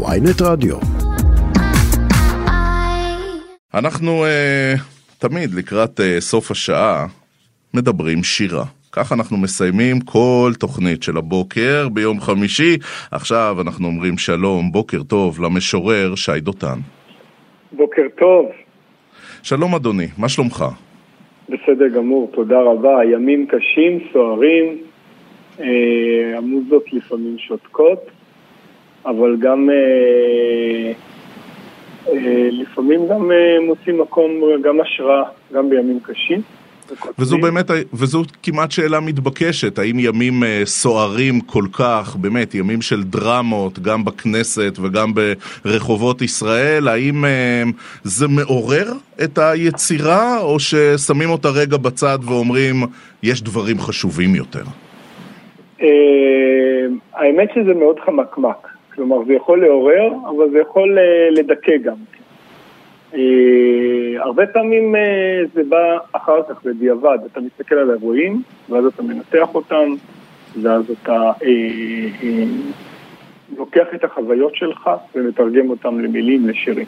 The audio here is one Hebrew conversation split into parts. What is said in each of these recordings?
ויינט רדיו. אנחנו uh, תמיד לקראת uh, סוף השעה מדברים שירה. כך אנחנו מסיימים כל תוכנית של הבוקר ביום חמישי. עכשיו אנחנו אומרים שלום, בוקר טוב למשורר שי דותן. בוקר טוב. שלום אדוני, מה שלומך? בסדר גמור, תודה רבה. ימים קשים, סוערים, אה, המוזות לפעמים שותקות, אבל גם אה, אה, לפעמים גם אה, מוצאים מקום, גם השראה, גם בימים קשים. וזו באמת, וזו כמעט שאלה מתבקשת, האם ימים סוערים כל כך, באמת ימים של דרמות, גם בכנסת וגם ברחובות ישראל, האם זה מעורר את היצירה, או ששמים אותה רגע בצד ואומרים, יש דברים חשובים יותר? האמת שזה מאוד חמקמק, כלומר זה יכול לעורר, אבל זה יכול לדכא גם. אה, הרבה פעמים אה, זה בא אחר כך בדיעבד, אתה מסתכל על האירועים, ואז אתה מנתח אותם, ואז אתה לוקח את החוויות שלך ומתרגם אותם למילים, לשירים.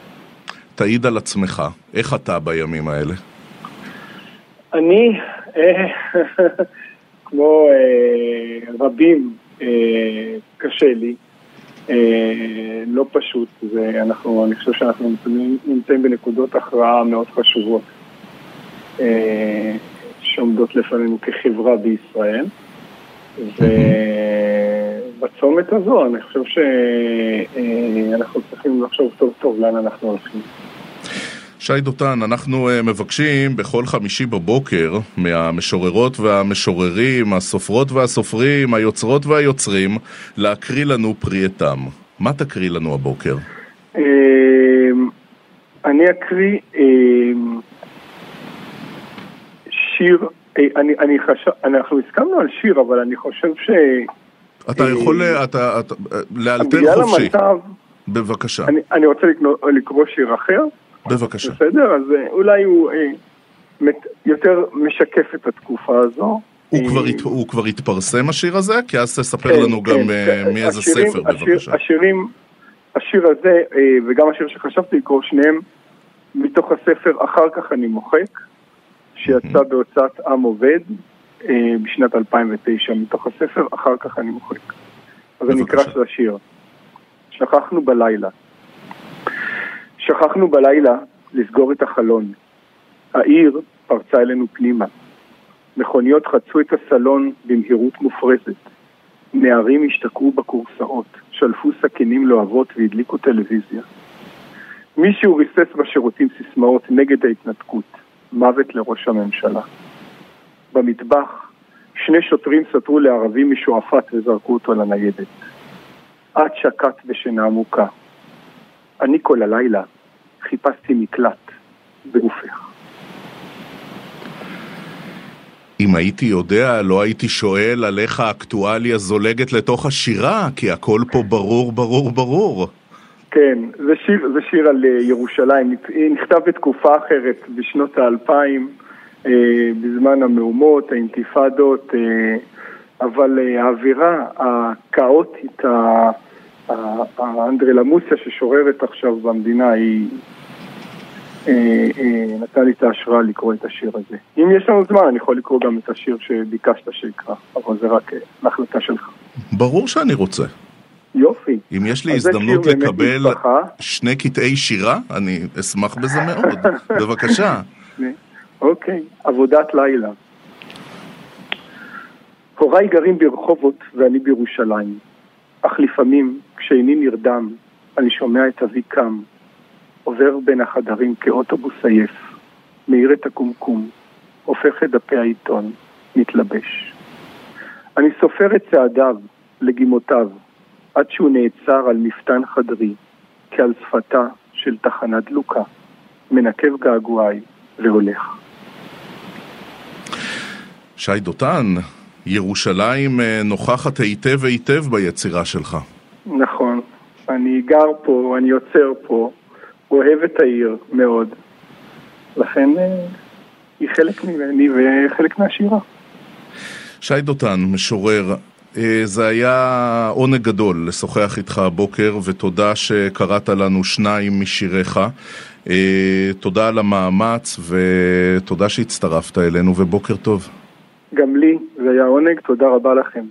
תעיד על עצמך, איך אתה בימים האלה? אני, כמו רבים, קשה לי. אה, לא פשוט, ואנחנו, אני חושב שאנחנו נמצאים, נמצאים בנקודות הכרעה מאוד חשובות אה, שעומדות לפנינו כחברה בישראל. ובצומת הזו אני חושב שאנחנו אה, צריכים לחשוב טוב טוב לאן אנחנו הולכים. שי דותן, אנחנו אה, מבקשים בכל חמישי בבוקר מהמשוררות והמשוררים, הסופרות והסופרים, היוצרות והיוצרים, להקריא לנו פרי עטם. מה תקריא לנו הבוקר? אמ, אני אקריא אמ, שיר, אה, אני, אני חשב, אנחנו הסכמנו על שיר, אבל אני חושב ש... אתה יכול אה, אתה, אתה, לאלתר חופשי. בגלל המצב... בבקשה. אני, אני רוצה לקרוא שיר אחר. בבקשה. בסדר? אז אה, אולי הוא אה, יותר משקף את התקופה הזו. הוא, אה, כבר, הת, הוא כבר התפרסם השיר הזה? כי אז תספר כן, לנו כן, גם כן. מאיזה השירים, ספר, השיר, בבקשה. השירים, השיר הזה וגם השיר שחשבתי לקרוא, שניהם מתוך הספר "אחר כך אני מוחק", שיצא בהוצאת עם עובד בשנת 2009, מתוך הספר "אחר כך אני מוחק". אז אני אקרא של השיר. שכחנו בלילה. שכחנו בלילה לסגור את החלון. העיר פרצה אלינו פנימה. מכוניות חצו את הסלון במהירות מופרזת. נערים השתקעו בכורסאות, שלפו סכינים לוהבות והדליקו טלוויזיה. מישהו ריסס בשירותים סיסמאות נגד ההתנתקות, מוות לראש הממשלה. במטבח, שני שוטרים סתרו לערבי משועפאט וזרקו אותו לניידת. את שקעת בשינה עמוקה. אני כל הלילה חיפשתי מקלט בגופך. אם הייתי יודע, לא הייתי שואל על איך האקטואליה זולגת לתוך השירה, כי הכל פה ברור, ברור, ברור. כן, זה שיר, זה שיר על אה, ירושלים. נכתב בתקופה אחרת, בשנות האלפיים, אה, בזמן המהומות, האינתיפאדות, אה, אבל האווירה הכאוטית, האנדרלמוסיה ששוררת עכשיו במדינה היא אה, אה, נתן לי את ההשראה לקרוא את השיר הזה. אם יש לנו זמן, אני יכול לקרוא גם את השיר שביקשת שיקרא, אבל זה רק להחלטה שלך. ברור שאני רוצה. יופי. אם יש לי הזדמנות לקבל שני קטעי שירה, אני אשמח בזה מאוד. בבקשה. אוקיי, עבודת לילה. הוריי גרים ברחובות ואני בירושלים, אך לפעמים, כשאיני נרדם, אני שומע את אבי קם, עובר בין החדרים כאוטובוס עייף, מאיר את הקומקום, הופך את דפי העיתון, מתלבש. אני סופר את צעדיו, לגימותיו, עד שהוא נעצר על מפתן חדרי, כעל שפתה של תחנה דלוקה, מנקב געגועי והולך. שי דותן, ירושלים אה, נוכחת היטב היטב ביצירה שלך. נכון. אני גר פה, אני יוצר פה, אוהב את העיר מאוד. לכן אה, היא חלק ממני וחלק מהשירה. שי דותן, משורר, אה, זה היה עונג גדול לשוחח איתך הבוקר, ותודה שקראת לנו שניים משיריך. אה, תודה על המאמץ, ותודה שהצטרפת אלינו, ובוקר טוב. גם לי, זה היה עונג, תודה רבה לכם.